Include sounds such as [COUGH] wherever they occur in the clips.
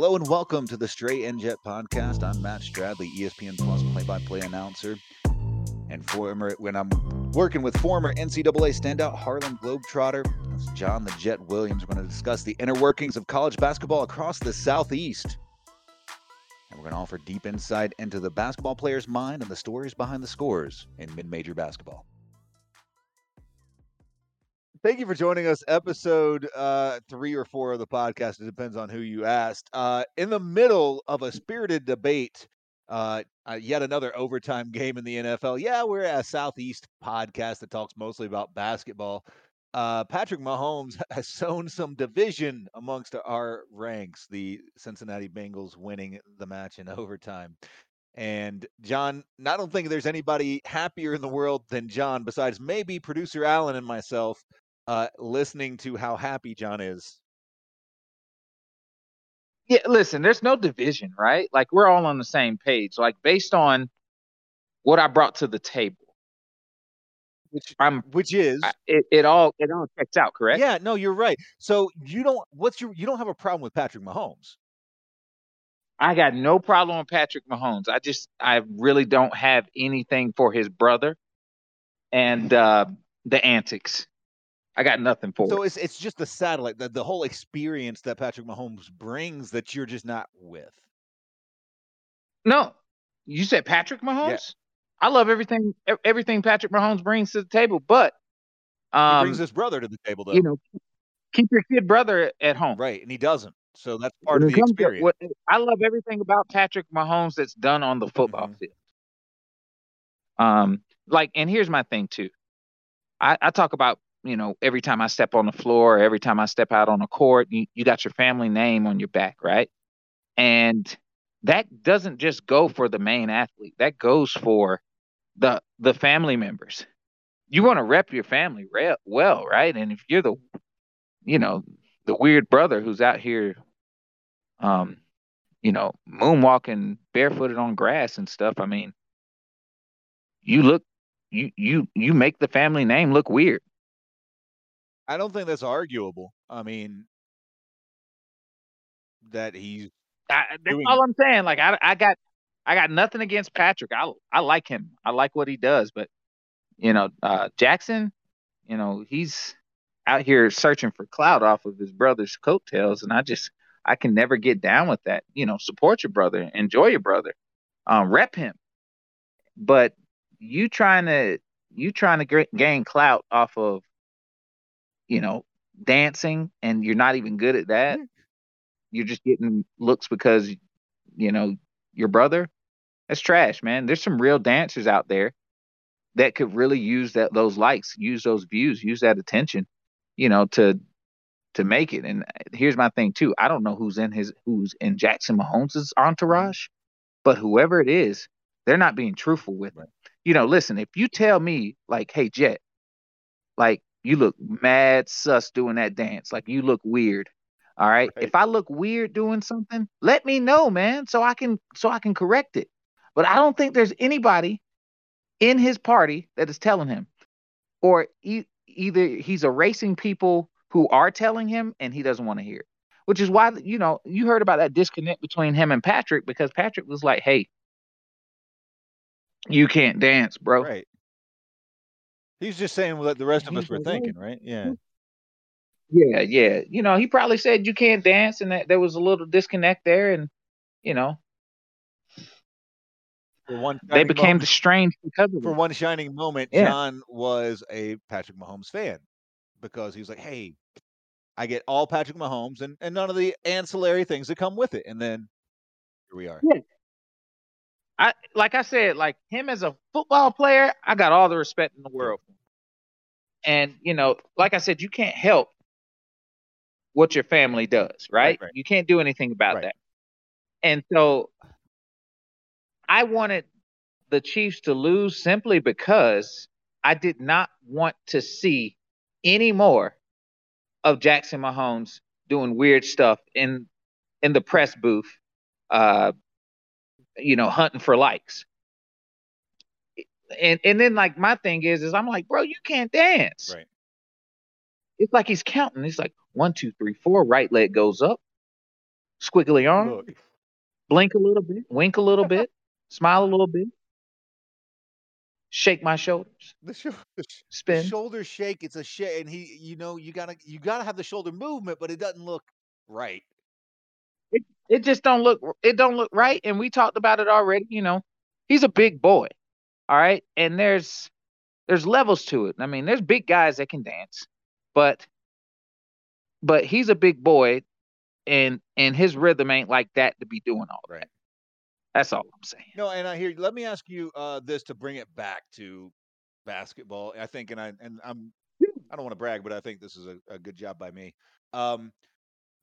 Hello and welcome to the Stray and Jet podcast. I'm Matt Stradley, ESPN Plus play-by-play announcer, and former when I'm working with former NCAA standout Harlem Globetrotter, John the Jet Williams. We're going to discuss the inner workings of college basketball across the Southeast, and we're going to offer deep insight into the basketball player's mind and the stories behind the scores in mid-major basketball. Thank you for joining us. Episode uh, three or four of the podcast. It depends on who you asked. Uh, in the middle of a spirited debate, uh, uh, yet another overtime game in the NFL. Yeah, we're a Southeast podcast that talks mostly about basketball. Uh, Patrick Mahomes [LAUGHS] has sown some division amongst our ranks. The Cincinnati Bengals winning the match in [LAUGHS] overtime. And John, I don't think there's anybody happier in the world than John, besides maybe producer Allen and myself, uh, listening to how happy John is. Yeah, listen, there's no division, right? Like we're all on the same page. Like based on what I brought to the table, Which I'm which is I, it, it all it all checks out, correct? yeah, no, you're right. So you don't what's your you don't have a problem with Patrick Mahomes. I got no problem with Patrick Mahomes. I just I really don't have anything for his brother and uh the antics. I got nothing for So it. it's it's just the satellite, the, the whole experience that Patrick Mahomes brings that you're just not with. No, you said Patrick Mahomes. I love everything everything Patrick Mahomes brings to the table, but He um, brings his brother to the table though. you know, keep your kid brother at home. right, and he doesn't. So that's part When of the comes to experience. what I love everything about Patrick Mahomes that's done on the football Mhm. field. Um, like, and here's my thing too. I, I talk about, you know, every time I step on the floor, every time I step out on a court, you, you got your family name on your back, right? And that doesn't just go for the main athlete. That goes for the the family members. You want to rep your family re- well, right? And if you're the, you know, the weird brother who's out here um, you know, moonwalking barefooted on grass and stuff. I mean, you look, you you you make the family name look weird. I don't think that's arguable. I mean that he's I, that's Doing- all I'm saying. Like I I got I got nothing against Patrick. I I like him. I like what he does. But you know, uh, Jackson, you know, he's out here searching for clout off of his brother's coattails, and I just I can never get down with that. You know, support your brother, enjoy your brother, um, rep him. But you trying to you trying to gain clout off of, you know, dancing, and you're not even good at that. Mm. You're just getting looks because, you know, your brother. That's trash, man. There's some real dancers out there that could really use that those likes, use those views, use that attention, you know, to to make it. And uh, here's my thing too. I don't know who's in his who's in Jackson Mahomes' mm. entourage, but whoever it is, they're not being truthful with it. You know, listen, if you tell me like, hey Jet, like you look mad sus doing that dance, like you look weird. All right. Right. If I look weird doing something, let me know, man, so I can so I can correct it. But I don't think there's anybody in his party that is telling him, or e- either he's erasing people who are telling him and he doesn't want to hear it. Which is why you know you heard about that disconnect between him and Patrick because Patrick was like, "Hey, you can't dance, bro." right. He's just saying what the rest of us were thinking, right? Yeah. Yeah, yeah. You know, he probably said you can't dance, and that there was a little disconnect there, and you know For one they became moment, estranged because of for one shining moment, Yeah. John was a Patrick Mahomes fan because he was like, "Hey, I get all Patrick Mahomes and and none of the ancillary things that come with it." And then here we are. I like I said, like him as a football player, I got all the respect in the world. And you know, like I said, you can't help what your family does, right? right. You can't do anything about Right. that. And so I wanted the Chiefs to lose simply because I did not want to see any more of Jackson Mahomes doing weird stuff in in the press booth, uh, you know, hunting for likes. And and then like my thing is is I'm like, bro, you can't dance. Right. It's like he's counting. He's like one, two, three, four. Right leg goes up. squiggly arm, Look. blink a little bit, wink a little [LAUGHS] bit, smile a little bit, shake my shoulders. The, sh- spin. The shoulder shake. It's a shake, and he, you know, you gotta, you gotta have the shoulder movement, but it doesn't look right. It, it just don't look, it don't look right. And we talked about it already. You know, he's a big boy, all right. And there's, there's levels to it. I mean, there's big guys that can dance, but, but he's a big boy, and and his rhythm ain't like that to be doing all right. that. That's all I'm saying. No, and I hear. Let me ask you uh, this to bring it back to basketball. I think, and I and I'm. I don't want to brag, but I think this is a, a good job by me. Um,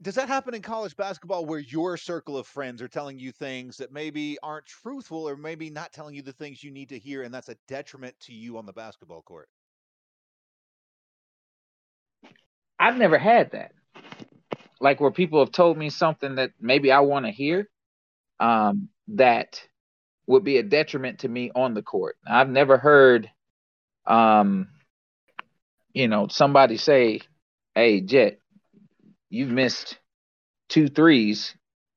does that happen in college basketball where your circle of friends are telling you things that maybe aren't truthful or maybe not telling you the things you need to hear and that's a detriment to you on the basketball court? I've never had that. Like where people have told me something that maybe I want to hear. Um, that would be a detriment to me on the court. I've never heard, um, you know, somebody say, "Hey, Jet, you've missed two threes.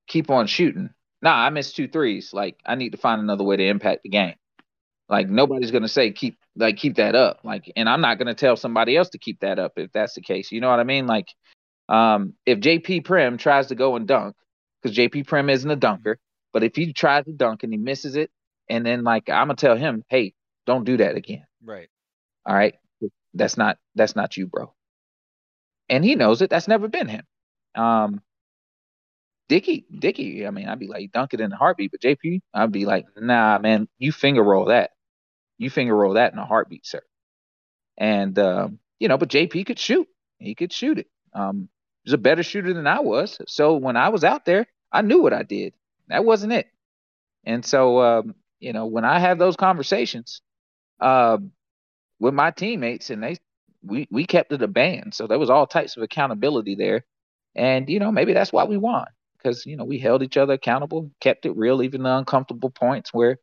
Keep on shooting." Nah, I missed two threes. Like, I need to find another way to impact the game. Like, nobody's gonna say keep like keep that up. Like, and I'm not gonna tell somebody else to keep that up if that's the case. You know what I mean? Like, um, if JP Primm tries to go and dunk, because JP Primm isn't a dunker, but if he tries to dunk and he misses it, and then like I'm gonna tell him, hey, don't do that again. Right. All right. That's not that's not you, bro. And he knows it. That's never been him. Um Dicky, Dicky, I mean, I'd be like, dunk it in a heartbeat, but JP, I'd be like, nah, man, you finger roll that. You finger roll that in a heartbeat, sir. And um, you know, but JP could shoot. He could shoot it. Um, he was a better shooter than I was. So when I was out there, I knew what I did. That wasn't it. And so, um, you know, when I have those conversations uh, with my teammates, and they we we kept it a band, so there was all types of accountability there. And you know, maybe that's why we won because you know we held each other accountable, kept it real, even the uncomfortable points where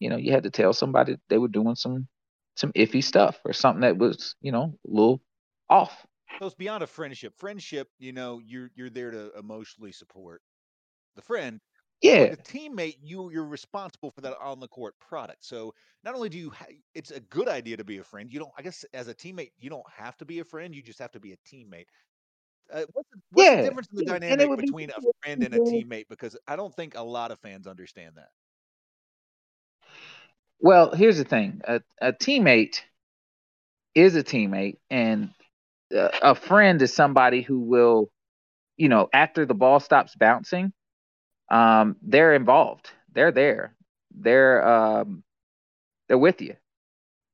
you know you had to tell somebody they were doing some some iffy stuff or something that was you know a little off. So it's beyond a friendship. Friendship, you know, you're you're there to emotionally support the friend. Yeah. The teammate, you you're responsible for that on the court product. So not only do you, ha- it's a good idea to be a friend. You don't, I guess, as a teammate, you don't have to be a friend. You just have to be a teammate. Uh, what's the, what's yeah. the difference in the yeah. dynamic between a friend and a teammate? Because I don't think a lot of fans understand that. Well, here's the thing: a, a teammate is a teammate, and uh, a friend is somebody who will, you know, after the ball stops bouncing, um, they're involved. They're there. They're um, they're with you.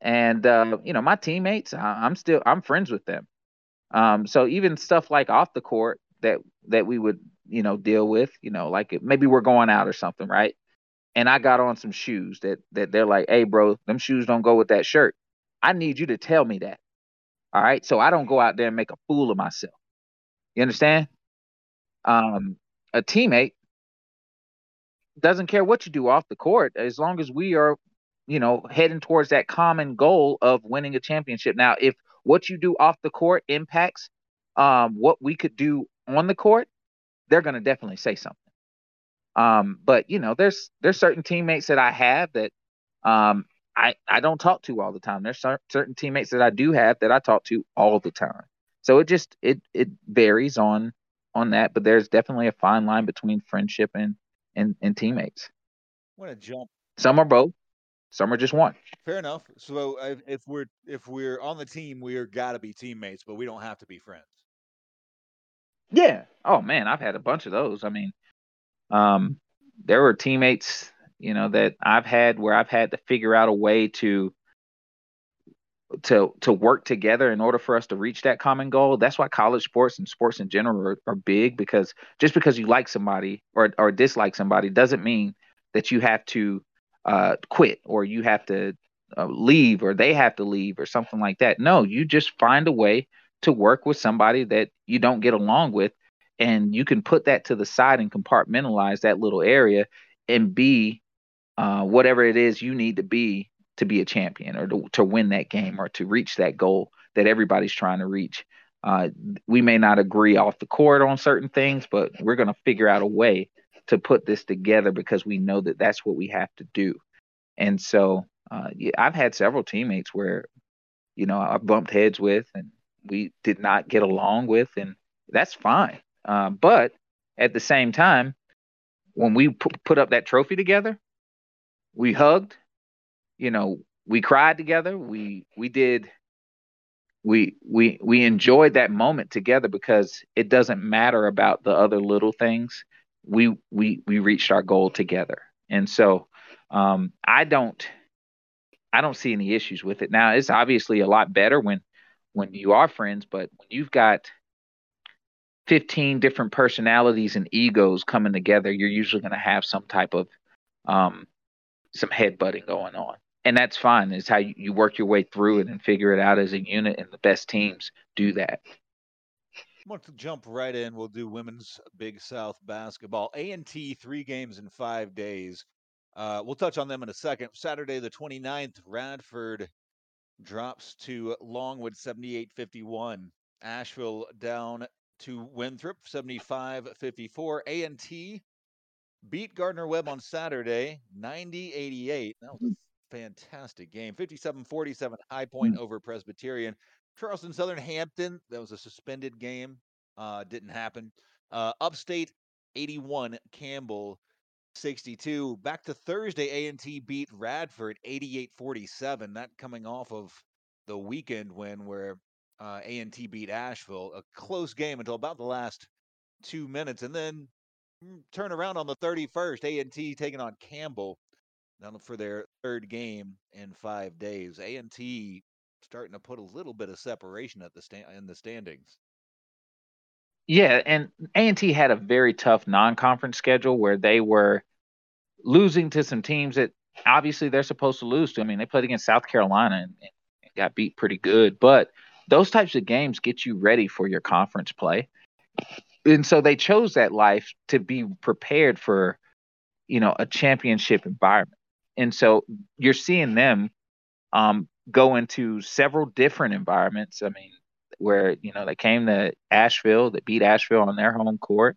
And uh, you know, my teammates, I, am still I'm friends with them. Um, so even stuff like off the court that that we would you know deal with, you know, like maybe we're going out or something, right? And I got on some shoes that that they're like, hey, bro, them shoes don't go with that shirt. I need you to tell me that. All right, so I don't go out there and make a fool of myself. You understand? Um, a teammate doesn't care what you do off the court as long as we are, you know, heading towards that common goal of winning a championship. Now, if what you do off the court impacts um, what we could do on the court, they're going to definitely say something. Um, but you know, there's there's certain teammates that I have that um, I I don't talk to all the time. There's certain teammates that I do have that I talk to all the time. So it just it it varies on on that, but there's definitely a fine line between friendship and and, and teammates. What a jump! Some are both. Some are just one. Fair enough. So if we're if we're on the team, we're got to be teammates, but we don't have to be friends. Yeah. Oh man, I've had a bunch of those. I mean, um, there were teammates, you know, that I've had where I've had to figure out a way to to to work together in order for us to reach that common goal. That's why college sports and sports in general are, are big because just because you like somebody or or dislike somebody doesn't mean that you have to uh, quit or you have to uh, leave or they have to leave or something like that. No, you just find a way to work with somebody that you don't get along with and you can put that to the side and compartmentalize that little area and be uh, whatever it is you need to be to be a champion or to, to win that game or to reach that goal that everybody's trying to reach. Uh, we may not agree off the court on certain things, but we're going to figure out a way to put this together because we know that that's what we have to do. And so uh, I've had several teammates where, you know, I bumped heads with and we did not get along with, and that's fine. Uh, but at the same time, when we p- put up that trophy together, we hugged, you know, we cried together. We we did we we we enjoyed that moment together because it doesn't matter about the other little things. We we we reached our goal together. And so um, I don't I don't see any issues with it. Now it's obviously a lot better when when you are friends, but when you've got 15 different personalities and egos coming together, you're usually going to have some type of um, some headbutting going on. And that's fine. It's how you, you work your way through it and figure it out as a unit, and the best teams do that. I want to jump right in. We'll do women's Big South basketball. A and T three games in five days. Uh, we'll touch on them in a second. Saturday the 29th, Radford drops to Longwood 78-51. Asheville down to Winthrop 75-54. A&T beat Gardner Webb on Saturday 90-88. That was a fantastic game. 57-47 high point mm-hmm. over Presbyterian. Charleston Southern Hampton, that was a suspended game. Uh, didn't happen. Uh, Upstate 81, Campbell 62. Back to Thursday, A&T beat Radford 88-47. That coming off of the weekend win where uh, A&T beat Asheville. A close game until about the last two minutes, and then mm, turn around on the 31st. A&T taking on Campbell for their third game in five days. A&T starting to put a little bit of separation at the stand in the standings. Yeah, and A&T had a very tough non-conference schedule where they were losing to some teams that obviously they're supposed to lose to. I mean, they played against South Carolina and, and got beat pretty good, but those types of games get you ready for your conference play. And so they chose that life to be prepared for, you know, a championship environment. And so you're seeing them um, go into several different environments. I mean, where you know they came to Asheville, they beat Asheville on their home court.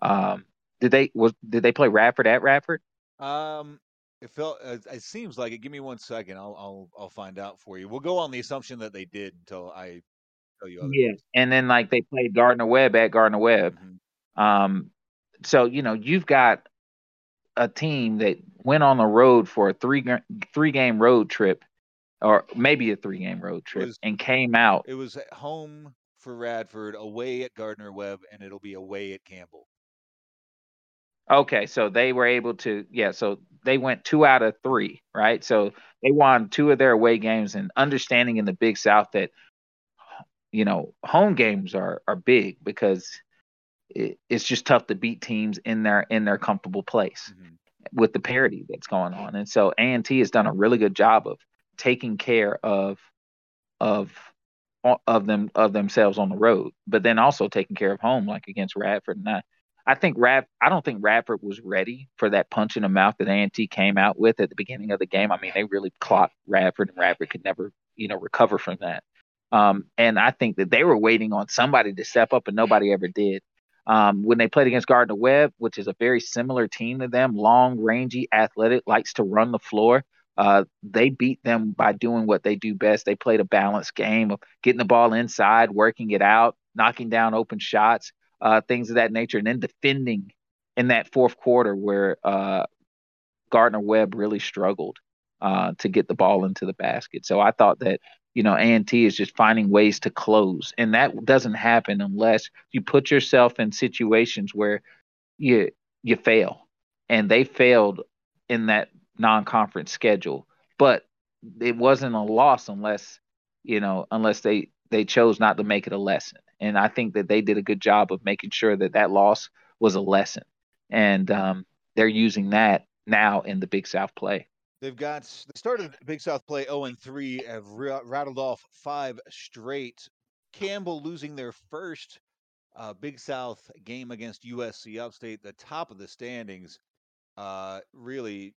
Um, did they was did they play Radford at Radford? Um, it felt it, seems like it. Give me one second. I'll I'll I'll find out for you. We'll go on the assumption that they did until I tell you. Otherwise. yeah, and then like they played Gardner Webb at Gardner Webb. Mm-hmm. Um, so you know you've got a team that went on the road for a three three game road trip, or maybe a three game road trip, was, and came out. It was at home for Radford, away at Gardner Webb, and it'll be away at Campbell. Okay, so they were able to, yeah. So they went two out of three, right? So they won two of their away games, and understanding in the Big South that you know home games are are big because it, it's just tough to beat teams in their in their comfortable place mm-hmm. with the parity that's going on. And so A and T has done a really good job of taking care of of of them of themselves on the road, but then also taking care of home, like against Radford. And I, I think Rad, I don't think Radford was ready for that punch in the mouth that A&T came out with at the beginning of the game. I mean, they really clocked Radford, and Radford could never, you know, recover from that. Um, and I think that they were waiting on somebody to step up, and nobody ever did. Um, when they played against Gardner Webb, which is a very similar team to them, long, rangy, athletic, likes to run the floor. Uh, they beat them by doing what they do best. They played a balanced game of getting the ball inside, working it out, knocking down open shots, uh, things of that nature, and then defending in that fourth quarter where uh, Gardner Webb really struggled uh, to get the ball into the basket. So I thought that you know, A&T is just finding ways to close. And that doesn't happen unless you put yourself in situations where you you fail. And they failed in that non-conference schedule. But it wasn't a loss unless, you know, unless they they chose not to make it a lesson. And I think that they did a good job of making sure that that loss was a lesson. And um, they're using that now in the Big South play. They've got they started Big South play 0 and 3, have rattled off five straight. Campbell losing their first uh, Big South game against USC Upstate, the top of the standings. Uh, really,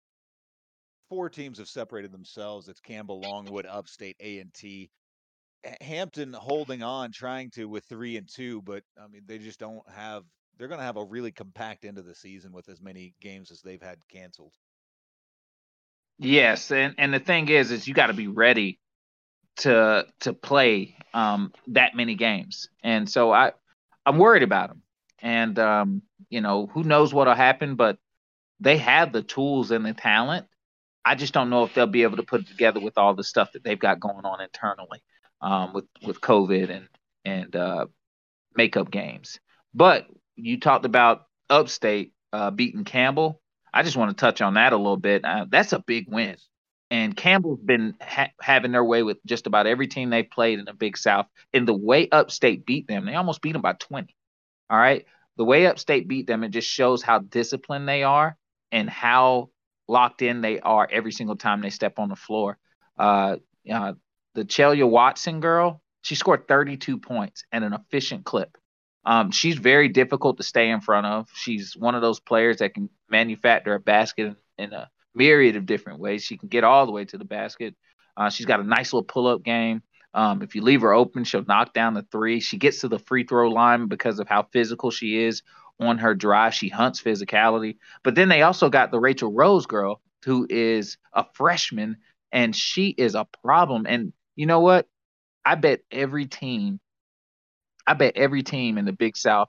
four teams have separated themselves. It's Campbell, Longwood, Upstate, A and T. Hampton holding on, trying to with three and two, but I mean they just don't have. They're going to have a really compact end of the season with as many games as they've had canceled. Yes, and and the thing is, is you got to be ready to to play um, that many games, and so I I'm worried about them, and um, you know who knows what'll happen, but they have the tools and the talent. I just don't know if they'll be able to put it together with all the stuff that they've got going on internally um, with with COVID and and uh, makeup games. But you talked about Upstate uh, beating Campbell. I just want to touch on that a little bit. Uh, that's a big win. And Campbell's been ha- having their way with just about every team they've played in the Big South. And the way Upstate beat them, they almost beat them by 20. All right. The way Upstate beat them, it just shows how disciplined they are and how locked in they are every single time they step on the floor. Uh, uh, the Chellia Watson girl, she scored 32 points and an efficient clip. Um, she's very difficult to stay in front of. She's one of those players that can manufacture a basket in, a myriad of different ways. She can get all the way to the basket. Uh, she's got a nice little pull up game. Um, if you leave her open, she'll knock down the three. She gets to the free throw line because of how physical she is on her drive. She hunts physicality. But then they also got the Rachel Rose girl, who is a freshman, and she is a problem. And you know what? I bet every team I bet every team in the Big South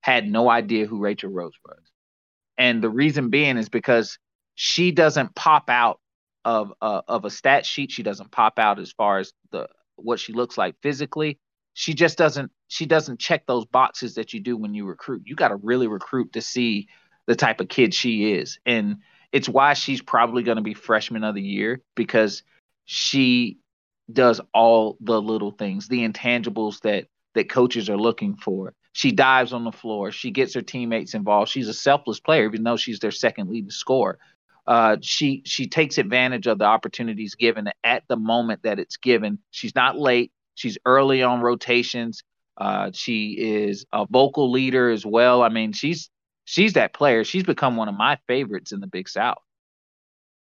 had no idea who Rachel Rose was. And the reason being is because she doesn't pop out of uh, of a stat sheet. She doesn't pop out as far as the what she looks like physically. She just doesn't she doesn't check those boxes that you do when you recruit. You got to really recruit to see the type of kid she is. And it's why she's probably going to be freshman of the year because she does all the little things, the intangibles that that coaches are looking for. She dives on the floor. She gets her teammates involved. She's a selfless player, even though she's their second leading scorer. Uh, she she takes advantage of the opportunities given at the moment that it's given. She's not late. She's early on rotations. Uh, she is a vocal leader as well. I mean, she's she's that player. She's become one of my favorites in the Big South.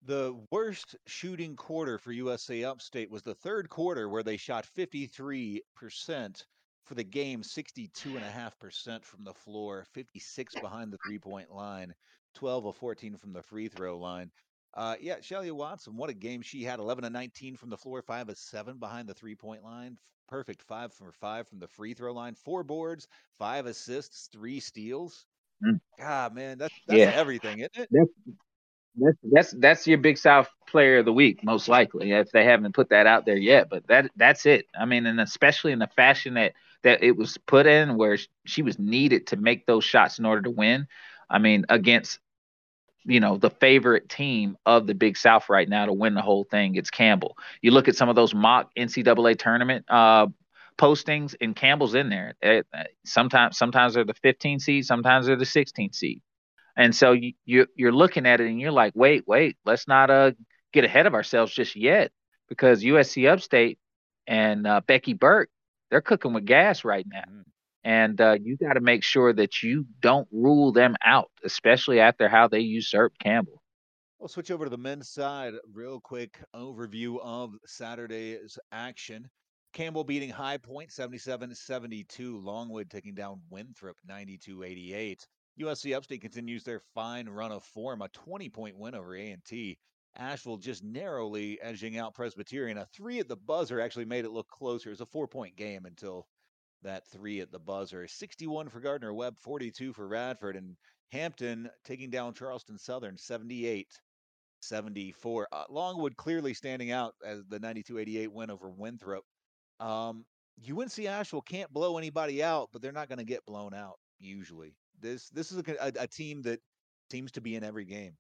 The worst shooting quarter for USA Upstate was the third quarter, where they shot 53% for the game 62.5% from the floor, 56 behind the three point line, 12 of 14 from the free throw line. Uh, yeah, Chellia Watson, what a game she had 11 of 19 from the floor, 5 of 7 behind the three point line. Perfect 5 for 5 from the free throw line, four boards, five assists, three steals. Mm. God, man, that's, that's yeah. everything, isn't it? That's, that's, that's that's your Big South Player of the Week, most likely, if they haven't put that out there yet. But that that's it. I mean, and especially in the fashion that that it was put in where she was needed to make those shots in order to win. I mean, against you know the favorite team of the Big South right now to win the whole thing, it's Campbell. You look at some of those mock NCAA tournament uh, postings, and Campbell's in there. It, sometimes, sometimes they're the 15 seed, sometimes they're the 16 seed, and so you, you you're looking at it and you're like, wait, wait, let's not uh get ahead of ourselves just yet because USC Upstate and uh, Becky Burke they're cooking with gas right now. Mm. And uh, you got to make sure that you don't rule them out, especially after how they usurped Campbell. We'll switch over to the men's side. Real quick overview of Saturday's action. Campbell beating High Point 77 72. Longwood taking down Winthrop 92 88. USC Upstate continues their fine run of form, a 20 point win over A&T. Asheville just narrowly edging out Presbyterian. A three at the buzzer actually made it look closer. It was a four point game until that three at the buzzer. 61 for Gardner Webb, 42 for Radford, and Hampton taking down Charleston Southern 78 74. Uh, Longwood clearly standing out as the 92 88 win over Winthrop. Um, UNC Asheville can't blow anybody out, but they're not going to get blown out usually. This this is a, a, a team that seems to be in every game.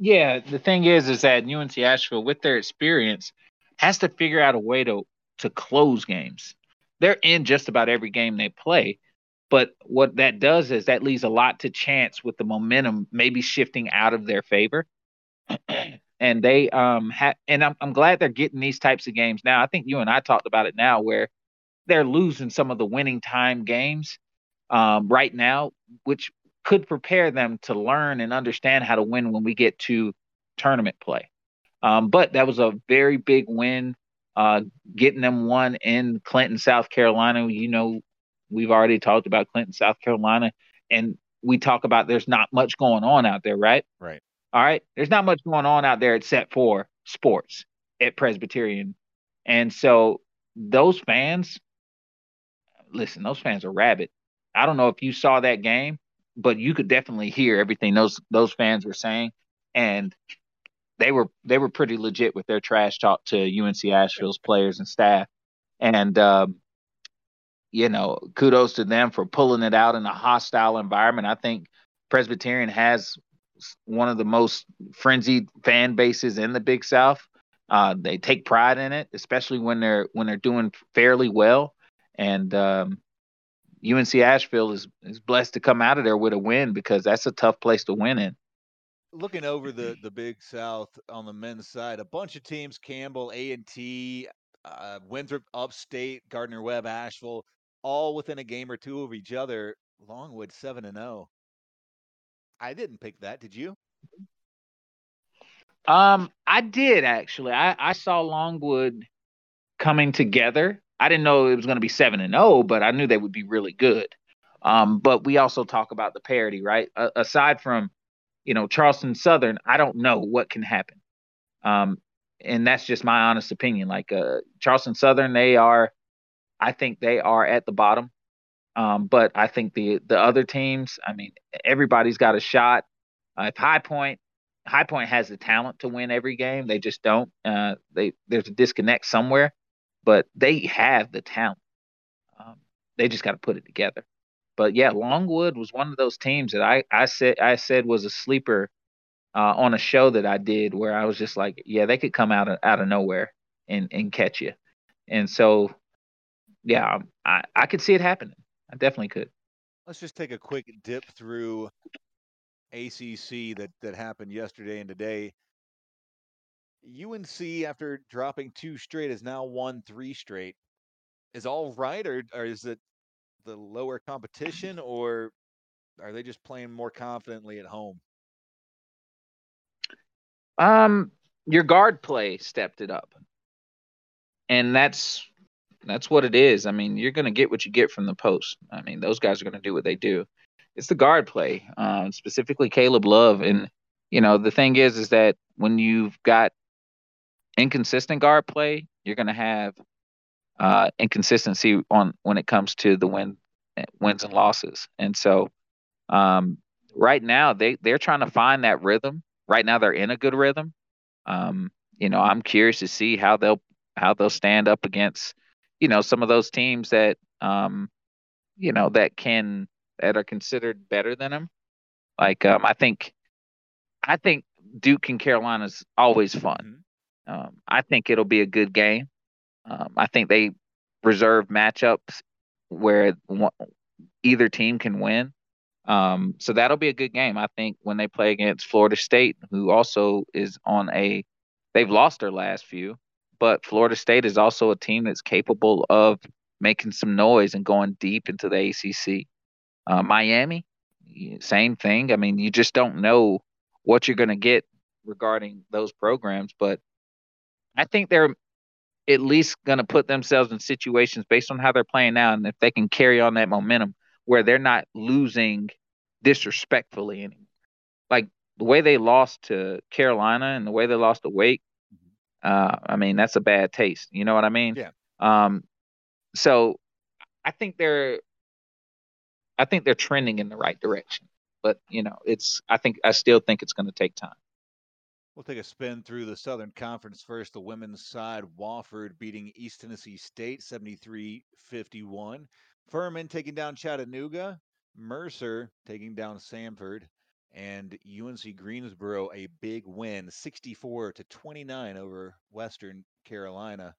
Yeah, the thing is, is that UNC Asheville, with their experience, has to figure out a way to to close games. They're in just about every game they play, but what that does is that leaves a lot to chance with the momentum maybe shifting out of their favor. [CLEARS THROAT] and they um have, and I'm I'm glad they're getting these types of games now. I think you and I talked about it now, where they're losing some of the winning time games um, right now, which could prepare them to learn and understand how to win when we get to tournament play. Um, but that was a very big win uh, getting them one in Clinton, South Carolina. You know, we've already talked about Clinton, South Carolina, and we talk about there's not much going on out there, right? Right. All right. There's not much going on out there except for sports at Presbyterian. And so those fans, listen, those fans are rabid. I don't know if you saw that game, but you could definitely hear everything those those fans were saying. And they were they were pretty legit with their trash talk to UNC Asheville's players and staff. And um, you know, kudos to them for pulling it out in a hostile environment. I think Presbyterian has one of the most frenzied fan bases in the Big South. Uh, they take pride in it, especially when they're when they're doing fairly well. And um, UNC Asheville is is blessed to come out of there with a win because that's a tough place to win in. Looking over the the Big South on the men's side, a bunch of teams: Campbell, A and T, uh, Winthrop, Upstate, Gardner Webb, Asheville, all within a game or two of each other. Longwood seven and zero. Oh. I didn't pick that. Did you? Um, I did actually. I I saw Longwood coming together. I didn't know it was going to be seven and zero, but I knew they would be really good. Um, but we also talk about the parity, right? A- aside from, you know, Charleston Southern, I don't know what can happen. Um, and that's just my honest opinion. Like uh, Charleston Southern, they are, I think they are at the bottom. Um, but I think the the other teams, I mean, everybody's got a shot. Uh, if High Point, High Point has the talent to win every game, they just don't. Uh, they there's a disconnect somewhere, but they have the talent. Um, they just got to put it together. But yeah, Longwood was one of those teams that I I said I said was a sleeper uh, on a show that I did where I was just like, yeah, they could come out of out of nowhere and and catch you. And so, yeah, I I could see it happening. I definitely could. Let's just take a quick dip through ACC that that happened yesterday and today. UNC, after dropping two straight, has now won three straight. Is all right, or or is it the lower competition, or are they just playing more confidently at home? Um, your guard play stepped it up, and that's that's what it is. I mean, you're going to get what you get from the post. I mean, those guys are going to do what they do. It's the guard play, um, specifically Caleb Love. And, you know, the thing is, is that when you've got inconsistent guard play, you're going to have uh, inconsistency on when it comes to the win, wins and losses. And so, um, right now, they they're trying to find that rhythm. Right now, they're in a good rhythm. Um, you know, I'm curious to see how they'll how they'll stand up against you know some of those teams that um you know that can that are considered better than them like um i think i think duke and Carolina is always fun mm-hmm. Um i think it'll be a good game um i think they reserve matchups where either team can win um so that'll be a good game i think when they play against florida state who also is on a they've lost their last few but Florida State is also a team that's capable of making some noise and going deep into the ACC. Uh, Miami, same thing. I mean, you just don't know what you're going to get regarding those programs, but I think they're at least going to put themselves in situations based on how they're playing now, and if they can carry on that momentum where they're not losing disrespectfully anymore. Like the way they lost to Carolina and the way they lost to Wake, uh, I mean, that's a bad taste. You know what I mean? Yeah. Um, so I think they're, I think they're trending in the right direction. But you know, it's. I think I still think it's going to take time. We'll take a spin through the Southern Conference first. The women's side, Wofford beating East Tennessee State 73 51. Furman taking down Chattanooga. Mercer taking down Samford and UNC Greensboro a big win, 64 to 29 over Western Carolina.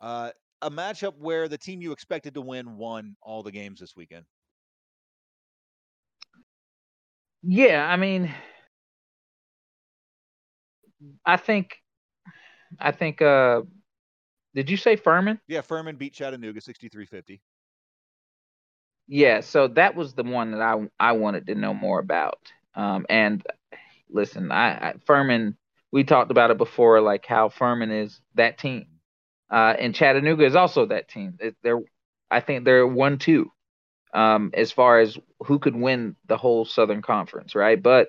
Uh, a matchup where the team you expected to win won all the games this weekend. Yeah, I mean, I think, I think. uh Did you say Furman? Yeah, Furman beat Chattanooga 63-50. Yeah, so that was the one that I I wanted to know more about. Um, and listen, I, I Furman, we talked about it before, like how Furman is that team. Uh, and Chattanooga is also that team. They're, I think they're one two, um, as far as who could win the whole Southern Conference, right? But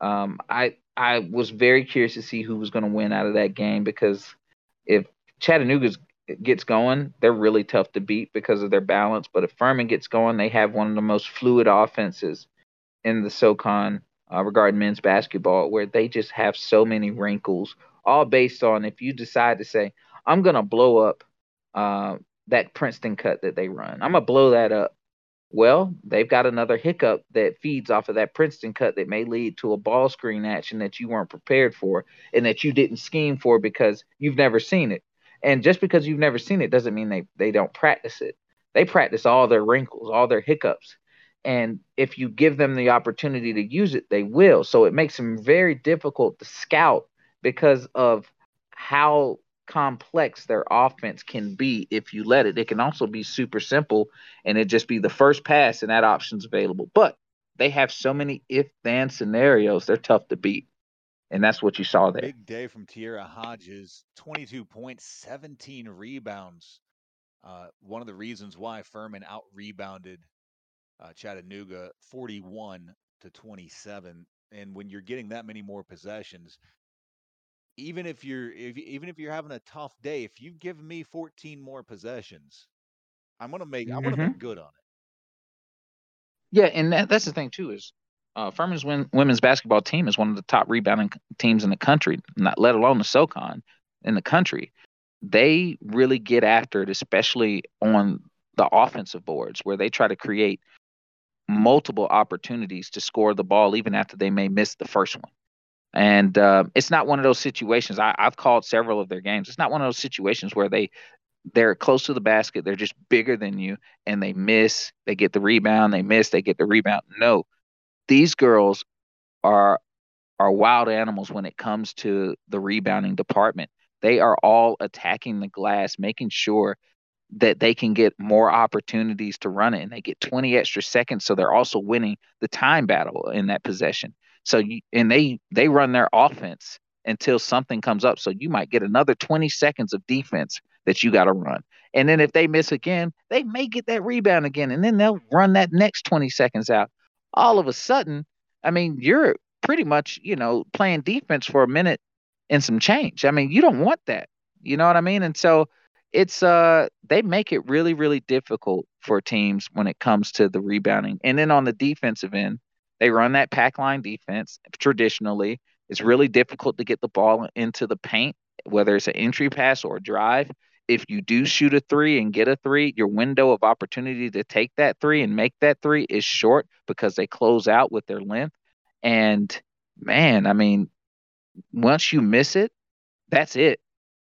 um, I I was very curious to see who was going to win out of that game because if Chattanooga gets going, they're really tough to beat because of their balance. But if Furman gets going, they have one of the most fluid offenses in the SoCon uh, regarding men's basketball, where they just have so many wrinkles, all based on if you decide to say, I'm going to blow up uh, that Princeton cut that they run. I'm going to blow that up. Well, they've got another hiccup that feeds off of that Princeton cut that may lead to a ball screen action that you weren't prepared for and that you didn't scheme for because you've never seen it. And just because you've never seen it doesn't mean they, they don't practice it. They practice all their wrinkles, all their hiccups. And if you give them the opportunity to use it, they will. So it makes them very difficult to scout because of how complex their offense can be if you let it. It can also be super simple and it just be the first pass and that option's available. But they have so many if then scenarios, they're tough to beat. And that's what you saw there. Big day from Tierra Hodges, 22 points, 17 rebounds. Uh, one of the reasons why Furman out rebounded uh, Chattanooga 41 to 27. And when you're getting that many more possessions, even if you're if, even if you're having a tough day, if you give me 14 more possessions, I'm gonna make mm-hmm. I'm gonna make good on it. Yeah, and that, that's the thing too is uh, Furman's win, women's basketball team is one of the top rebounding teams in the country, not let alone the SoCon in the country. They really get after it, especially on the offensive boards, where they try to create multiple opportunities to score the ball, even after they may miss the first one. And uh, it's not one of those situations. I, I've called several of their games. It's not one of those situations where they they're close to the basket, they're just bigger than you, and they miss. They get the rebound, they miss, they get the rebound. No, these girls are are wild animals when it comes to the rebounding department. They are all attacking the glass, making sure that they can get more opportunities to run it and they get 20 extra seconds so they're also winning the time battle in that possession so you and they they run their offense until something comes up. So you might get another 20 seconds of defense that you got to run. And then if they miss again, they may get that rebound again. And then they'll run that next 20 seconds out. All of a sudden, I mean, you're pretty much, you know, playing defense for a minute and some change. I mean, you don't want that. You know what I mean? And so it's uh they make it really, really difficult for teams when it comes to the rebounding. And then on the defensive end, they run that pack line defense traditionally. It's really difficult to get the ball into the paint, whether it's an entry pass or a drive. If you do shoot a three and get a three, your window of opportunity to take that three and make that three is short because they close out with their length. And man, I mean, once you miss it, that's it.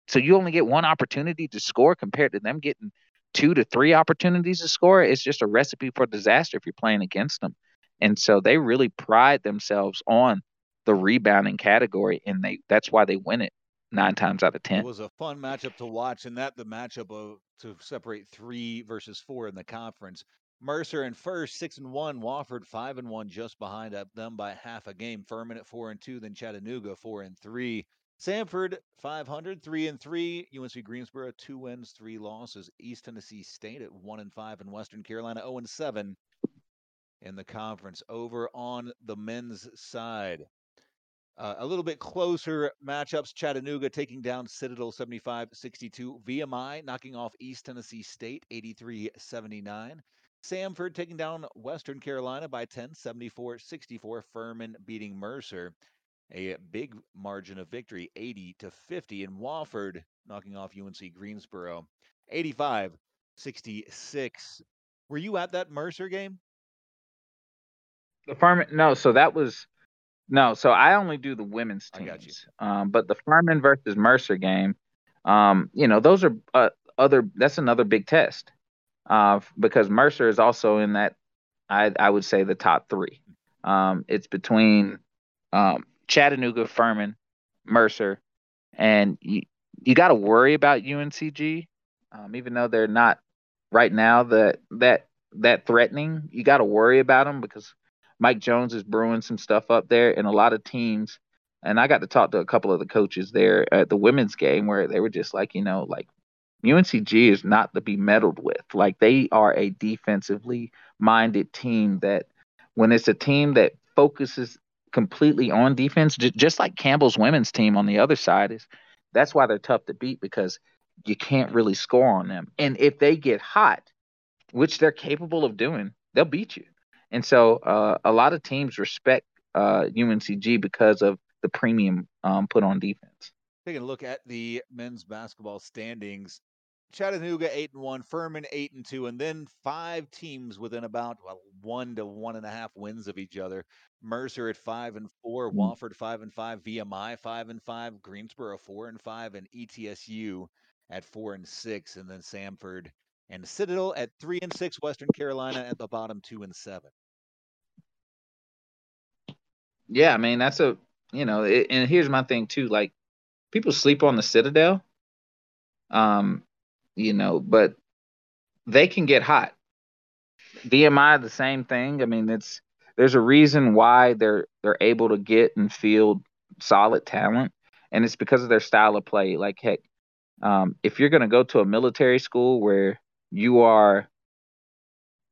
So you only get one opportunity to score compared to them getting two to three opportunities to score. It's just a recipe for disaster if you're playing against them. And so they really pride themselves on the rebounding category, and they that's why they win it nine times out of ten. It was a fun matchup to watch, and that the matchup of to separate three versus four in the conference. Mercer in first, six and one. Wofford five and one, just behind up them by half a game. Furman at four and two, then Chattanooga four and three. Samford 500, three and three. UNC Greensboro two wins, three losses. East Tennessee State at one and five, and Western Carolina zero and seven in the conference over on the men's side. Uh, a little bit closer matchups. Chattanooga taking down Citadel 75 62. VMI knocking off East Tennessee State 83 79. Samford taking down Western Carolina by 10 74 64. Furman beating Mercer. A big margin of victory 80 to 50. And Wofford knocking off UNC Greensboro 85 66. Were you at that Mercer game? The Furman, no. So that was no. So I only do the women's teams. Um, but the Furman versus Mercer game, um, you know, those are uh, other. That's another big test, uh, because Mercer is also in that. I I would say the top three. Um, it's between um, Chattanooga, Furman, Mercer, and you you got to worry about UNCG, um, even though they're not right now that that that threatening. You got to worry about them because Mike Jones is brewing some stuff up there, and a lot of teams. And I got to talk to a couple of the coaches there at the women's game where they were just like, you know, like UNCG is not to be meddled with. Like they are a defensively minded team that when it's a team that focuses completely on defense, just like Campbell's women's team on the other side is, that's why they're tough to beat because you can't really score on them. And if they get hot, which they're capable of doing, they'll beat you. And so uh, a lot of teams respect uh, UNCG because of the premium um, put on defense. Taking a look at the men's basketball standings, Chattanooga eight and one, Furman eight and two, and then five teams within about well, one to one and a half wins of each other. Mercer at five and four, mm-hmm. Wofford five and five, VMI five and five, Greensboro four and five, and ETSU at four and six, and then Samford and Citadel at three and six, Western Carolina at the bottom two and seven. Yeah, I mean that's a you know, it, and here's my thing too. Like people sleep on the Citadel, um, you know, but they can get hot. VMI the same thing. I mean, it's there's a reason why they're they're able to get and field solid talent, and it's because of their style of play. Like heck, um, if you're going to go to a military school where you are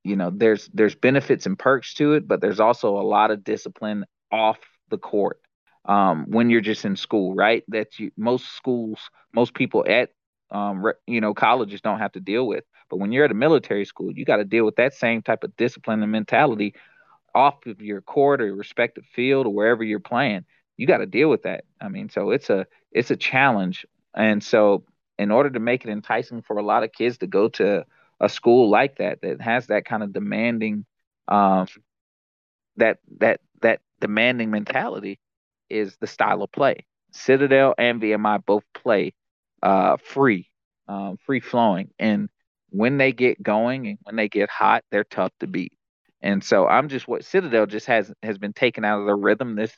you know there's there's benefits and perks to it but there's also a lot of discipline off the court um, when you're just in school right? That you most schools most people at um, re, you know colleges don't have to deal with. But when you're at a military school you got to deal with that same type of discipline and mentality off of your court or your respective field or wherever you're playing. You got to deal with that. I mean so it's a it's a challenge. And so in order to make it enticing for a lot of kids to go to a school like that that has that kind of demanding um, that that that demanding mentality is the style of play. Citadel and VMI both play uh, free, um, free flowing, and when they get going and when they get hot, they're tough to beat. And so I'm just what Citadel just has has been taken out of the rhythm this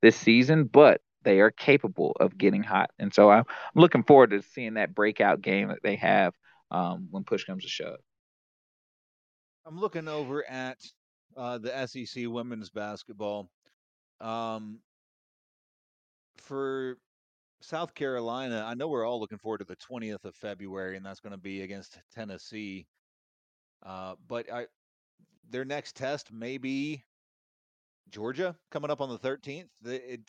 this season, but they are capable of getting hot. And so I'm looking forward to seeing that breakout game that they have um, when push comes to shove. I'm looking over at uh, the SEC women's basketball. Um, for South Carolina, I know we're all looking forward to the 20th of February, and that's going to be against Tennessee. Uh, but I, their next test may be Georgia coming up on the 13th. It,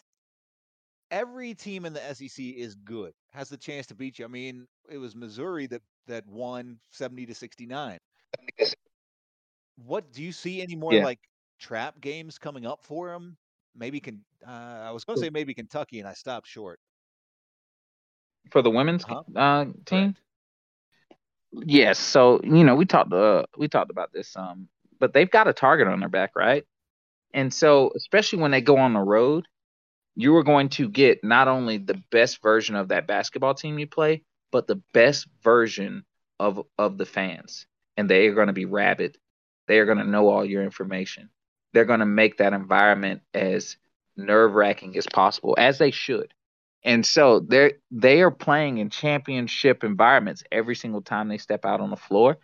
every team in the SEC is good, has the chance to beat you. I mean, it was Missouri that that won 70 to 69. What do you see any more yeah. like trap games coming up for them? Maybe can uh, I was going to say maybe Kentucky, and I stopped short. For the women's uh-huh. uh, team. Correct. Yes, so you know we talked uh, we talked about this um, but they've got a target on their back, right? And so especially when they go on the road, you are going to get not only the best version of that basketball team you play, but the best version of of the fans. And they are going to be rabid. They are going to know all your information. They're going to make that environment as nerve wracking as possible, as they should. And so they're they are playing in championship environments every single time they step out on the floor.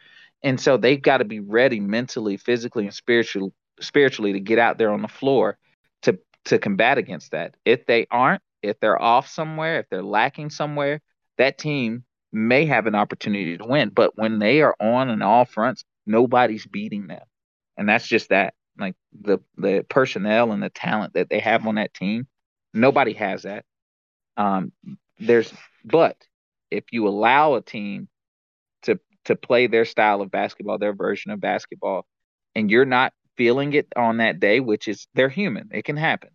And so they've got to be ready mentally, physically, and spiritually spiritually to get out there on the floor to to combat against that. If they aren't, if they're off somewhere, if they're lacking somewhere, that team may have an opportunity to win. But when they are on and all fronts, nobody's beating them. And that's just that. Like the the personnel and the talent that they have on that team, nobody has that. Um, there's but if you allow a team to to play their style of basketball, their version of basketball, and you're not feeling it on that day, which is they're human, it can happen.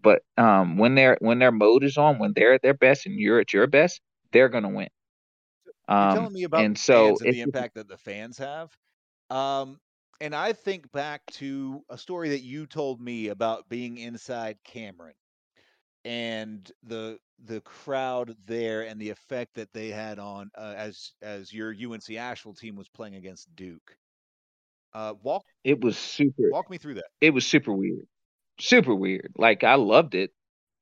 But um, when their when their mode is on, when they're at their best and you're at your best, they're gonna win. Um, telling me about and so and the impact that the fans have. Um, and I think back to a story that you told me about being inside Cameron and the the crowd there and the effect that they had on uh, as as your UNC Asheville team was playing against Duke. Uh, walk. It was super. Walk me through that. It was super weird, super weird. Like I loved it,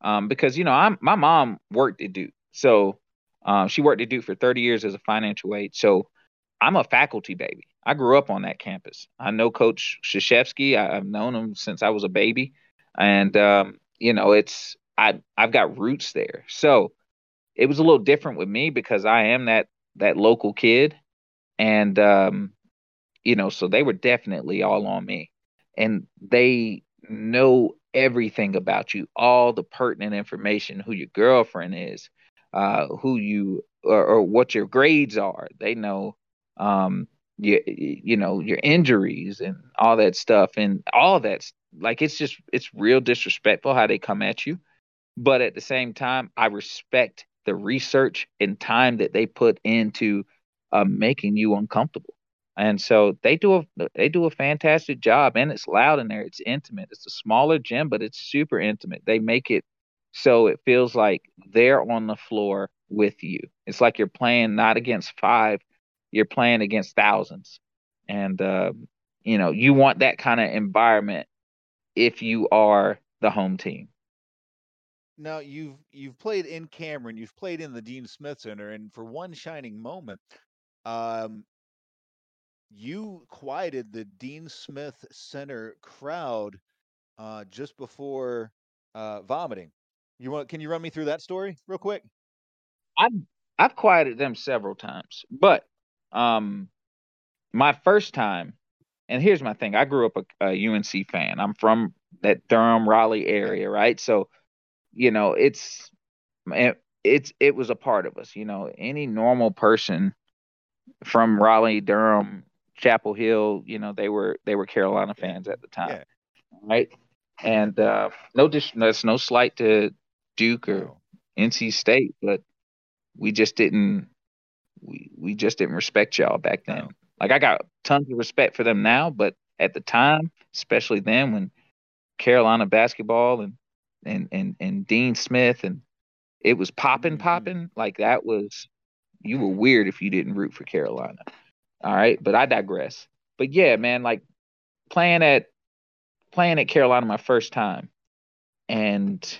um, because you know I'm my mom worked at Duke, so um, she worked at Duke for 30 years as a financial aide. So I'm a faculty baby. I grew up on that campus. I know Coach Krzyzewski. I, have known him since I was a baby, and um, you know it's I I've got roots there. So it was a little different with me because I am that that local kid, and um, you know, so they were definitely all on me, and they know everything about you, all the pertinent information, who your girlfriend is, uh, who you or, or what your grades are. They know um, you, you know your injuries and all that stuff, and all that's like it's just it's real disrespectful how they come at you. But at the same time, I respect the research and time that they put into uh, making you uncomfortable. And so they do a they do a fantastic job, and it's loud in there. It's intimate. It's a smaller gym, but it's super intimate. They make it so it feels like they're on the floor with you. It's like you're playing not against five, you're playing against thousands. And uh, you know, you want that kind of environment if you are the home team. Now you've you've played in Cameron, you've played in the Dean Smith Center, and for one shining moment, um, you quieted the Dean Smith Center crowd uh, just before uh, vomiting. You want? Can you run me through that story real quick? I've I've quieted them several times, but um, my first time, and here's my thing: I grew up a, a UNC fan. I'm from that Durham Raleigh area, right? So, you know, it's it, it's it was a part of us. You know, any normal person from Raleigh, Durham, Chapel Hill, you know, they were they were Carolina fans at the time, yeah. right? And uh, no, dis- that's no slight to Duke or NC State, but we just didn't we we just didn't respect y'all back then. No. Like I got tons of respect for them now, but at the time, especially then when Carolina basketball and and and, and Dean Smith and it was popping mm-hmm. popping, like that was you were weird if you didn't root for Carolina. All right, but I digress. But yeah, man, like playing at playing at Carolina my first time and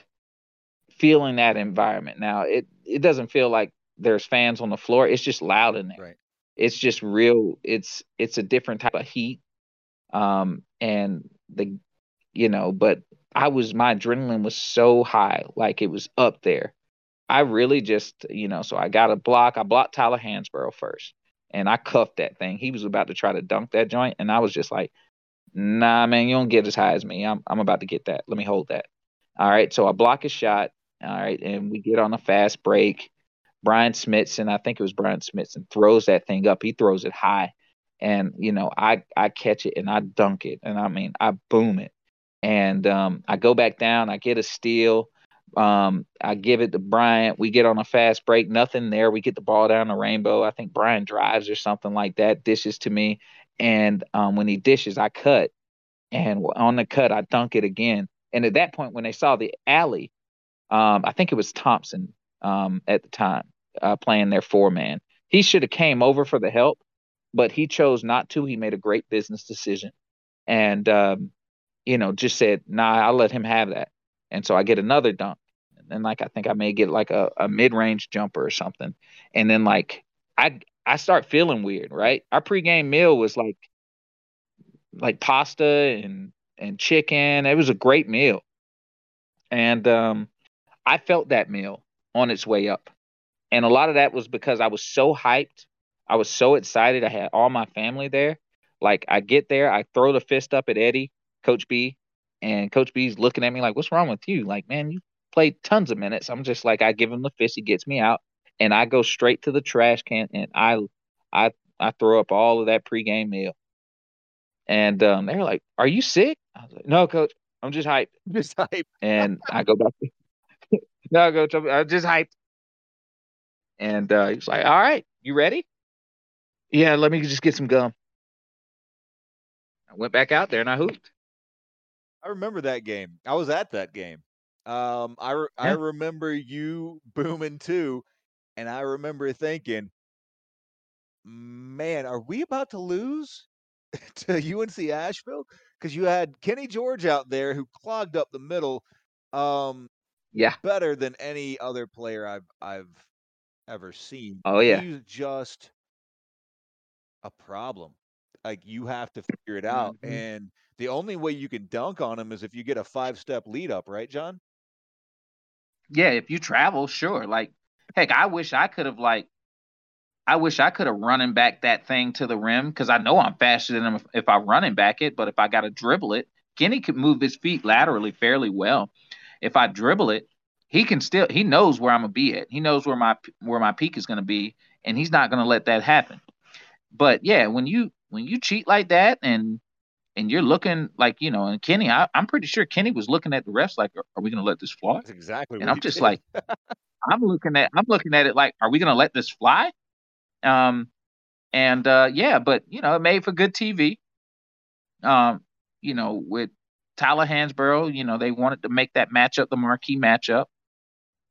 feeling that environment. Now it it doesn't feel like there's fans on the floor. It's just loud in there. Right. It's just real. It's it's a different type of heat. Um, and the you know, but I was my adrenaline was so high, like it was up there. I really just, you know, so I got a block. I blocked Tyler Hansbrough first and I cuffed that thing. He was about to try to dunk that joint, and I was just like, "Nah, man, you don't get as high as me. I'm I'm about to get that. Let me hold that." All right, so I block a shot. All right, and we get on a fast break. Brian Smithson, I think it was Brian Smithson, throws that thing up. He throws it high, and you know, I I catch it and I dunk it, and I mean, I boom it, and um, I go back down. I get a steal. Um, I give it to Bryant. We get on a fast break, nothing there. We get the ball down the rainbow. I think Brian drives or something like that, dishes to me. And um, when he dishes, I cut. And on the cut, I dunk it again. And at that point, when they saw the alley, um, I think it was Thompson um, at the time uh, playing their four man. He should have came over for the help, but he chose not to. He made a great business decision, and um, you know, just said, "Nah, I'll let him have that." And so I get another dunk and then like I think I may get like a, a mid range jumper or something. And then like I I start feeling weird, right? Our pregame meal was like like pasta and and chicken. It was a great meal. And um I felt that meal on its way up. And a lot of that was because I was so hyped. I was so excited. I had all my family there. Like I get there, I throw the fist up at Eddie, Coach B, and Coach B's looking at me like, "What's wrong with you?" Like, man, you played tons of minutes. I'm just like I give him the fist, he gets me out, and I go straight to the trash can and I I I throw up all of that pregame meal. And um, they're like, "Are you sick?" I was like, "No, coach, I'm just hyped." Just hyped. and I go back. [LAUGHS] no, coach, I'm, I'm just hyped. And uh, he's like, "All right, you ready?" Yeah, let me just get some gum. I went back out there and I hooped. I remember that game. I was at that game. Um, I re- I remember you booming too, and I remember thinking, man, are we about to lose [LAUGHS] to UNC Asheville? Because you had Kenny George out there who clogged up the middle, um, Yeah. better than any other player I've I've ever seen. Oh yeah. He's just a problem. Like you have to figure it out, Mhm. and the only way you can dunk on him is if you get a five step lead up, right, John? Yeah, if you travel, sure. Like, heck, I wish I could have like I wish I could have running back that thing to the rim because I know I'm faster than him if, if I running back it. But if I got to dribble it, Kenny could move his feet laterally fairly well. If I dribble it, he can still he knows where I'm gonna be at. He knows where my where my peak is gonna be, and he's not gonna let that happen. But yeah, when you when you cheat like that and and you're looking like you know, and Kenny, I, I'm pretty sure Kenny was looking at the refs like, are, are we gonna let this fly? That's exactly. And I'm just did. like, I'm looking at I'm looking at it like, are we gonna let this fly? Um, and uh, yeah, but you know, it made for good TV. Um, you know, with Tyler Hansbrough, you know, they wanted to make that matchup the marquee matchup.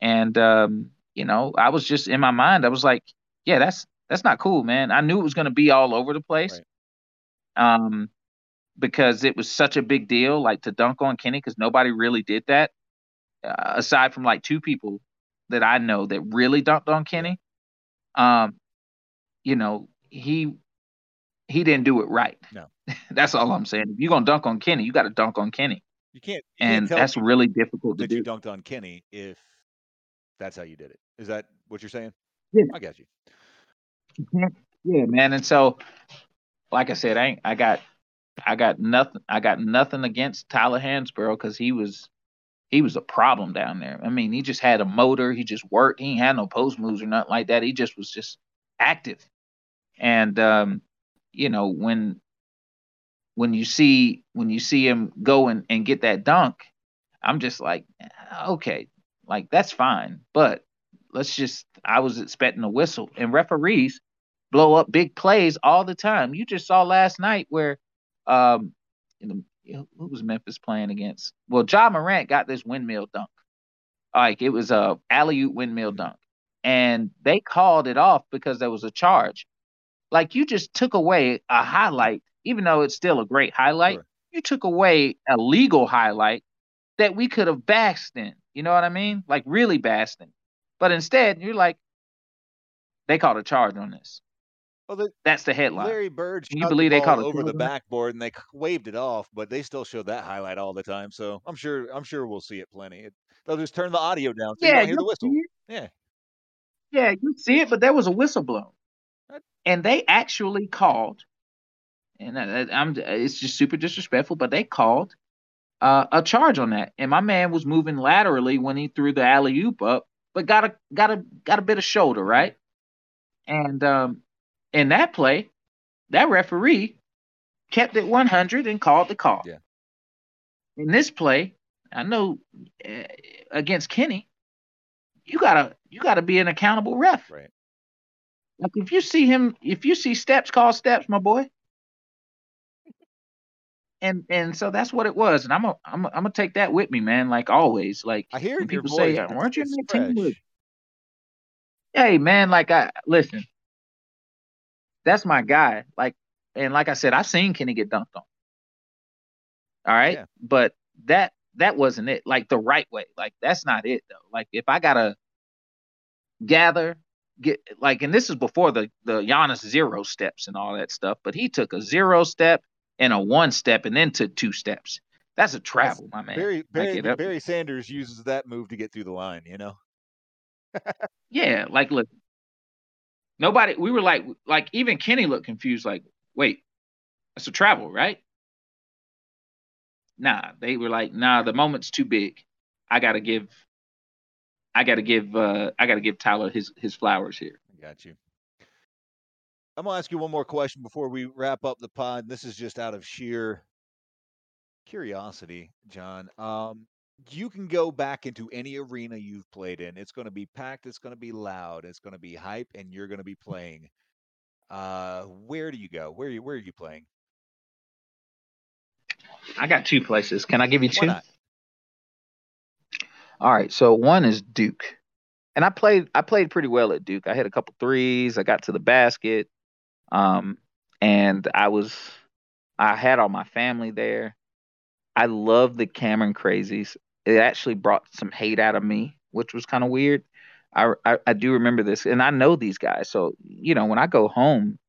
And um, you know, I was just in my mind, I was like, yeah, that's that's not cool, man. I knew it was gonna be all over the place. Right. Um, because it was such a big deal, like to dunk on Kenny, because nobody really did that, uh, aside from like two people that I know that really dunked on Kenny. Um, you know, he he didn't do it right. No, [LAUGHS] that's all I'm saying. If you're gonna dunk on Kenny, you got to dunk on Kenny. You can't, you and can't that's really difficult to that do. You dunked on Kenny if that's how you did it. Is that what you're saying? Yeah, I got you. Yeah, man. And so, like I said, I ain't, I got I got nothing. I got nothing against Tyler Hansbrough because he was he was a problem down there. I mean, he just had a motor. He just worked. He had no post moves or nothing like that. He just was just active. And um, you know, when when you see when you see him go and, and get that dunk, I'm just like, okay, like that's fine. But let's just I was expecting a whistle. And referees blow up big plays all the time. You just saw last night where um, the, who was Memphis playing against? Well, Ja Morant got this windmill dunk. Like it was a alley oop windmill dunk, and they called it off because there was a charge. Like you just took away a highlight, even though it's still a great highlight. Sure. You took away a legal highlight that we could have basked in. You know what I mean? Like really basked in. But instead, you're like, they called a charge on this. Well, the, that's the headline. Larry Bird Can you believe the they called over the backboard and they waved it off, but they still show that highlight all the time. So I'm sure I'm sure we'll see it plenty. It, they'll just turn the audio down so yeah, you hear the whistle. Yeah. Yeah, you see it, but there was a whistle blown, and they actually called, and I, I'm it's just super disrespectful, but they called uh, a charge on that, and my man was moving laterally when he threw the alley oop up, but got a got a got a bit of shoulder right, and um, in that play, that referee kept it 100 and called the call. Yeah. In this play, I know uh, against Kenny, you gotta you gotta be an accountable ref. Right. Like if you see him, if you see steps, call steps, my boy. And and so that's what it was, and I'm a, I'm a, I'm gonna take that with me, man. Like always, like I hear people voice, say, "Weren't you in team?" Hey, man, like I listen that's my guy. Like, and like I said, I've seen Kenny get dunked on. All right, yeah. but that that wasn't it. Like the right way. Like that's not it though. Like if I gotta gather, get like, and this is before the the Giannis zero steps and all that stuff. But he took a zero step and a one step and then took two steps. That's a travel, that's my man. Barry Barry, Barry Sanders uses that move to get through the line. You know. yeah, like look, Nobody, we were like, like even Kenny looked confused, like, wait, that's a travel, right? Nah, they were like, nah, the moment's too big. I gotta give, I gotta give, uh, I gotta give Tyler his his flowers here. I Got you. I'm gonna ask you one more question before we wrap up the pod. This is just out of sheer curiosity, John. Um, you can go back into any arena you've played in. It's going to be packed. It's going to be loud. It's going to be hype, and you're going to be playing. Uh, where do you go? Where are you? Where are you playing? I got two places. Can I give you two? All right. So one is Duke, and I played. I played pretty well at Duke. I hit a couple threes. I got to the basket, um, and I was. I had all my family there. I love the Cameron Crazies it actually brought some hate out of me, which was kind of weird. I, I, I do remember this, and I know these guys. So you know, when I go home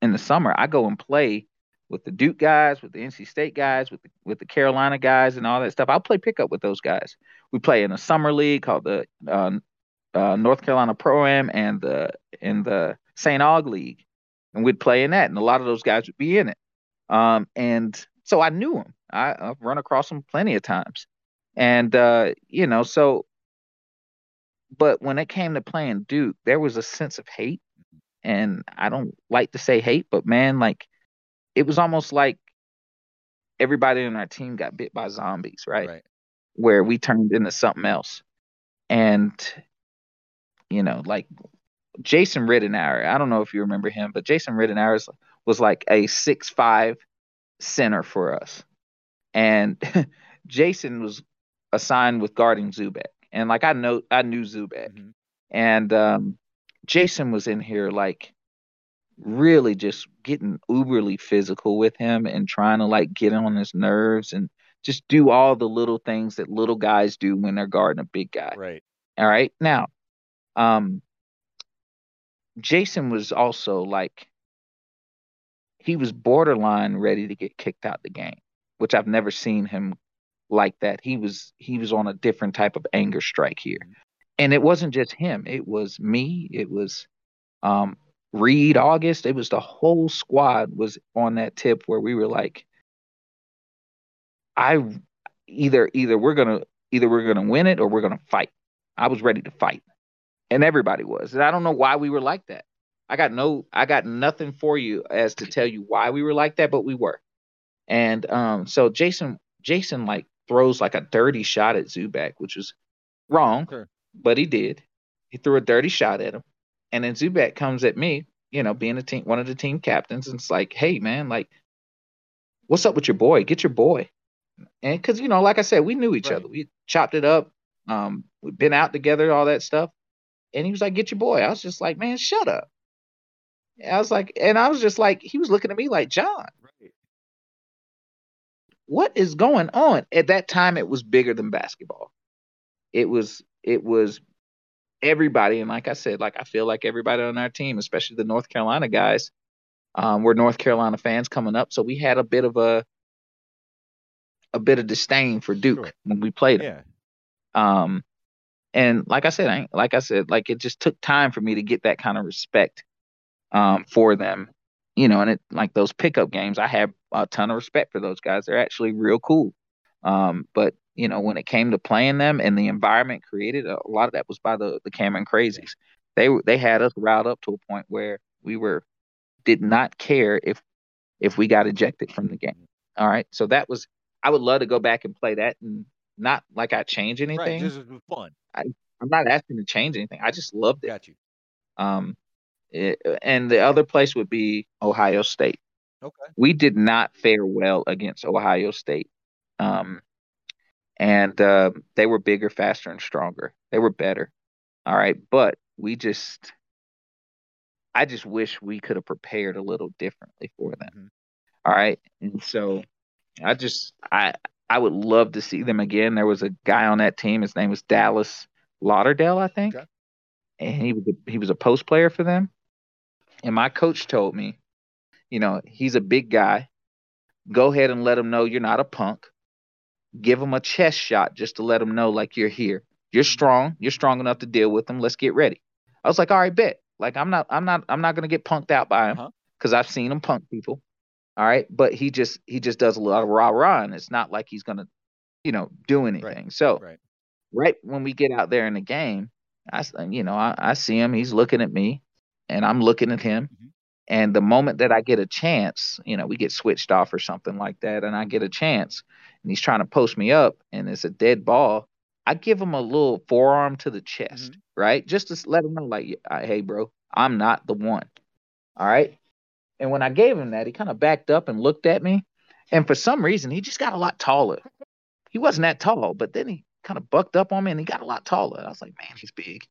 in the summer, I go and play with the Duke guys, with the NC State guys, with the, with the Carolina guys, and all that stuff. I'll play pickup with those guys. We play in a summer league called the uh, uh, North Carolina Pro Am and the in the St. Aug League, and we'd play in that, and a lot of those guys would be in it. Um, and so I knew him. I, have run across him plenty of times, and uh, you know, so. But when it came to playing Duke, there was a sense of hate, and I don't like to say hate, but man, like it was almost like everybody in our team got bit by zombies, right? Right. Where we turned into something else. And you know, like Jason Ridenour, I don't know if you remember him, but Jason Ridenour was, was like a six five center for us. And [LAUGHS] Jason was assigned with guarding Zoubek, And like I know I knew Zoubek, Mm-hmm. And um, Jason was in here like really just getting uberly physical with him and trying to like get on his nerves and just do all the little things that little guys do when they're guarding a big guy. Right. All right. Now, um, Jason was also like he was borderline ready to get kicked out the game, which I've never seen him like that. He was he was on a different type of anger strike here. Mm-hmm. And it wasn't just him, it was me, it was um Reed, August, it was the whole squad was on that tip where we were like, I either either we're gonna either we're gonna win it or we're gonna fight. I was ready to fight, and everybody was, and I don't know why we were like that. I got no, I got nothing for you as to tell you why we were like that, but we were. And um, so Jason, Jason like throws like a dirty shot at Zoubek, which was wrong, sure. but he did. He threw a dirty shot at him, and then Zoubek comes at me, you know, being a team, one of the team captains, and it's like, hey, man, like, what's up with your boy? Get your boy. And because, you know, like I said, we knew each right. other. We chopped it up. Um, we've been out together, all that stuff. And he was like, get your boy. I was just like, man, shut up. I was like, and I was just like, he was looking at me like, John, right. what is going on? At that time, it was bigger than basketball. It was, it was everybody, and like I said, like I feel like everybody on our team, especially the North Carolina guys, um, we're North Carolina fans coming up, so we had a bit of a a bit of disdain for Duke sure. when we played them. Yeah. Um, and like I said, I, like I said, like it just took time for me to get that kind of respect um, for them, you know. And it like those pickup games, I have a ton of respect for those guys. They're actually real cool. Um, but you know, when it came to playing them and the environment created, a lot of that was by the the Cameron Crazies. They they had us riled up to a point where we were did not care if if we got ejected from the game. All right, so that was I would love to go back and play that and not like I change anything. Right, just fun. I, I'm not asking to change anything. I just loved it. Got you. Um, it, and the other place would be Ohio State. Okay. We did not fare well against Ohio State. Um, and uh, they were bigger, faster, and stronger. They were better. All right, but we just, I just wish we could have prepared a little differently for them. Mm-hmm. All right, and so I just, I, I would love to see them again. There was a guy on that team. His name was Dallas Lauderdale, I think, okay. and he was a, he was a post player for them. And my coach told me, you know, he's a big guy. Go ahead and let him know you're not a punk give him a chest shot just to let him know like you're here. You're strong. You're strong enough to deal with them. Let's get ready. I was like, all right, bet. Like I'm not, I'm not, I'm not gonna get punked out by him because uh-huh. I've seen him punk people. All right, but he just he just does a lot of rah rah, and it's not like he's gonna, you know, do anything. Right. So right. right when we get out there in the game, I you know I, I see him. He's looking at me, and I'm looking at him. Mm-hmm. And the moment that I get a chance, you know, we get switched off or something like that, and I get a chance, and he's trying to post me up and it's a dead ball, I give him a little forearm to the chest, mm-hmm. right? Just to let him know, like, hey, bro, I'm not the one. All right. And when I gave him that, he kind of backed up and looked at me. And for some reason, he just got a lot taller. He wasn't that tall, but then he kind of bucked up on me and he got a lot taller. I was like, man, he's big.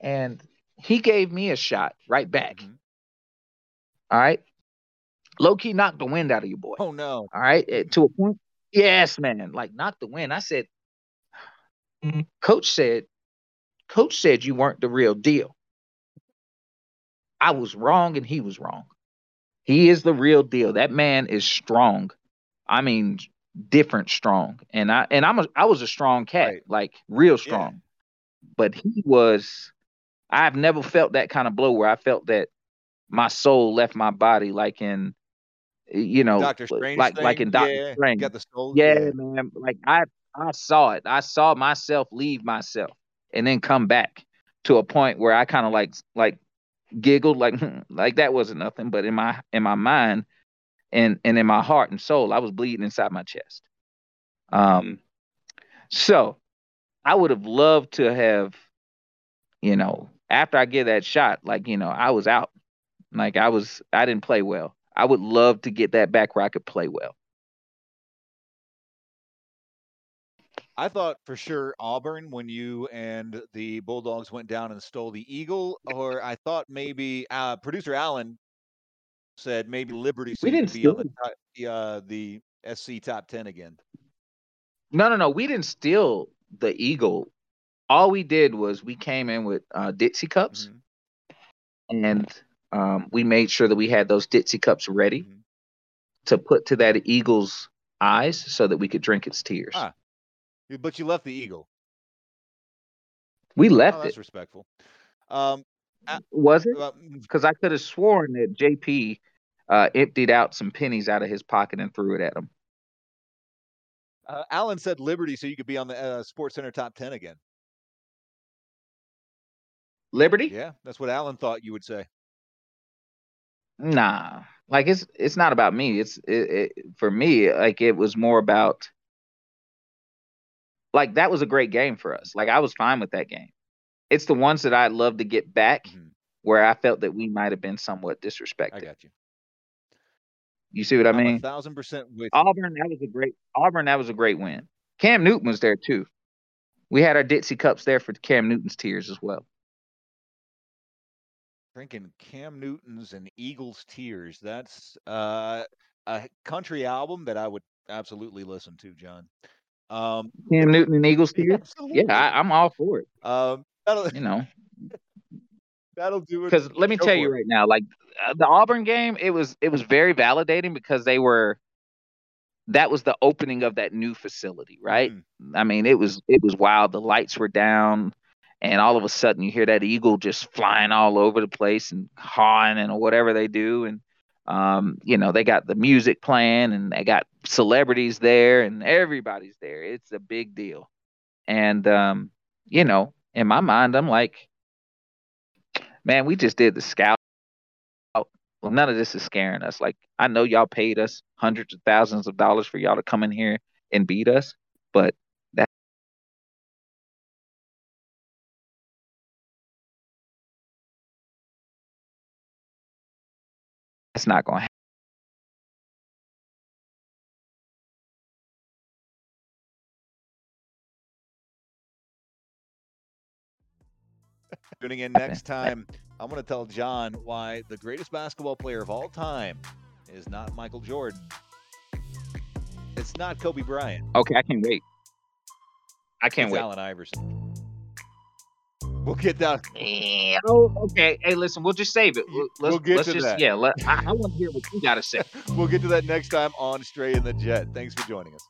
And he gave me a shot right back. Mm-hmm. All right. Low key knocked the wind out of you, boy. Oh, no. All right. To a point Yes, man. Like knocked the wind. I said, Coach said, Coach said you weren't the real deal. I was wrong and he was wrong. He is the real deal. That man is strong. I mean, different strong. And I and I'm a I was a strong cat, right. like real strong. Yeah. But he was I've never felt that kind of blow where I felt that my soul left my body, like in you know, Doctor Strange, like thing? like in Doctor yeah, Strange. Got the soul. Yeah, man. Like I I saw it. I saw myself leave myself and then come back to a point where I kind of like like giggled like [LAUGHS] like that wasn't nothing, but in my in my mind and and in my heart and soul, I was bleeding inside my chest. Um so I would have loved to have, you know, after I get that shot, like, you know, I was out. Like I was I didn't play well. I would love to get that back where I could play well. I thought for sure Auburn when you and the Bulldogs went down and stole the Eagle, or I thought maybe uh, producer Allen said maybe Liberty We didn't could be on steal the, top- the, uh, the SC top ten again. No, no, no. We didn't steal the eagle. All we did was we came in with uh, Dixie cups, Mhm, and um, we made sure that we had those Dixie cups ready mhm. to put to that eagle's eyes so that we could drink its tears. Ah. But you left the Eagle. we Oh, left that's it. respectful. Um, Was it? uh, mm, Because I could have sworn that JP uh, emptied out some pennies out of his pocket and threw it at him. uh, Allen said Liberty so you could be on the uh, SportsCenter top ten again. Liberty? Yeah, that's what Alan thought you would say. Nah. Like it's it's not about me. It's it, it, for me. Like it was more about like that was a great game for us. Like I was fine with that game. It's the ones that I'd love to get back Mhm, where I felt that we might have been somewhat disrespected. I got you. You see what I I'm a mean? thousand percent with. Auburn, that was a great Auburn, that was a great win. Cam Newton was there too. We had our Dixie cups there for Cam Newton's tears as well. Drinking Cam Newton's and Eagles Tears. That's uh, a country album that I would absolutely listen to, John. Um, Cam Newton and Eagles [LAUGHS] tears. absolutely. Yeah, I, I'm all for it. um, that'll, You know, [LAUGHS] that'll do it. because let me tell you it. right now, like uh, the Auburn game, it was it was very validating because they were that was the opening of that new facility, right? Mhm. I mean, it was it was wild. The lights were down, and all of a sudden you hear that eagle just flying all over the place and hawing and whatever they do, and um, you know they got the music playing and they got celebrities there and everybody's there. It's a big deal, and um, you know, in my mind, I'm like, man, we just did the scout. Well, none of this is scaring us. Like, I know y'all paid us hundreds of thousands of dollars for y'all to come in here and beat us, but that's not going to happen. Tuning in next time, I'm going to tell John why the greatest basketball player of all time is not Michael Jordan. It's not Kobe Bryant. Okay, I can't wait. I can't it's wait. Allen Iverson. We'll get that. Oh, okay. Hey, listen, we'll just save it. We'll, We'll let's, get let's to just that. yeah. Let, I, I [LAUGHS] want to hear what you got to say. We'll get to that next time on Stray in the Jet. Thanks for joining us.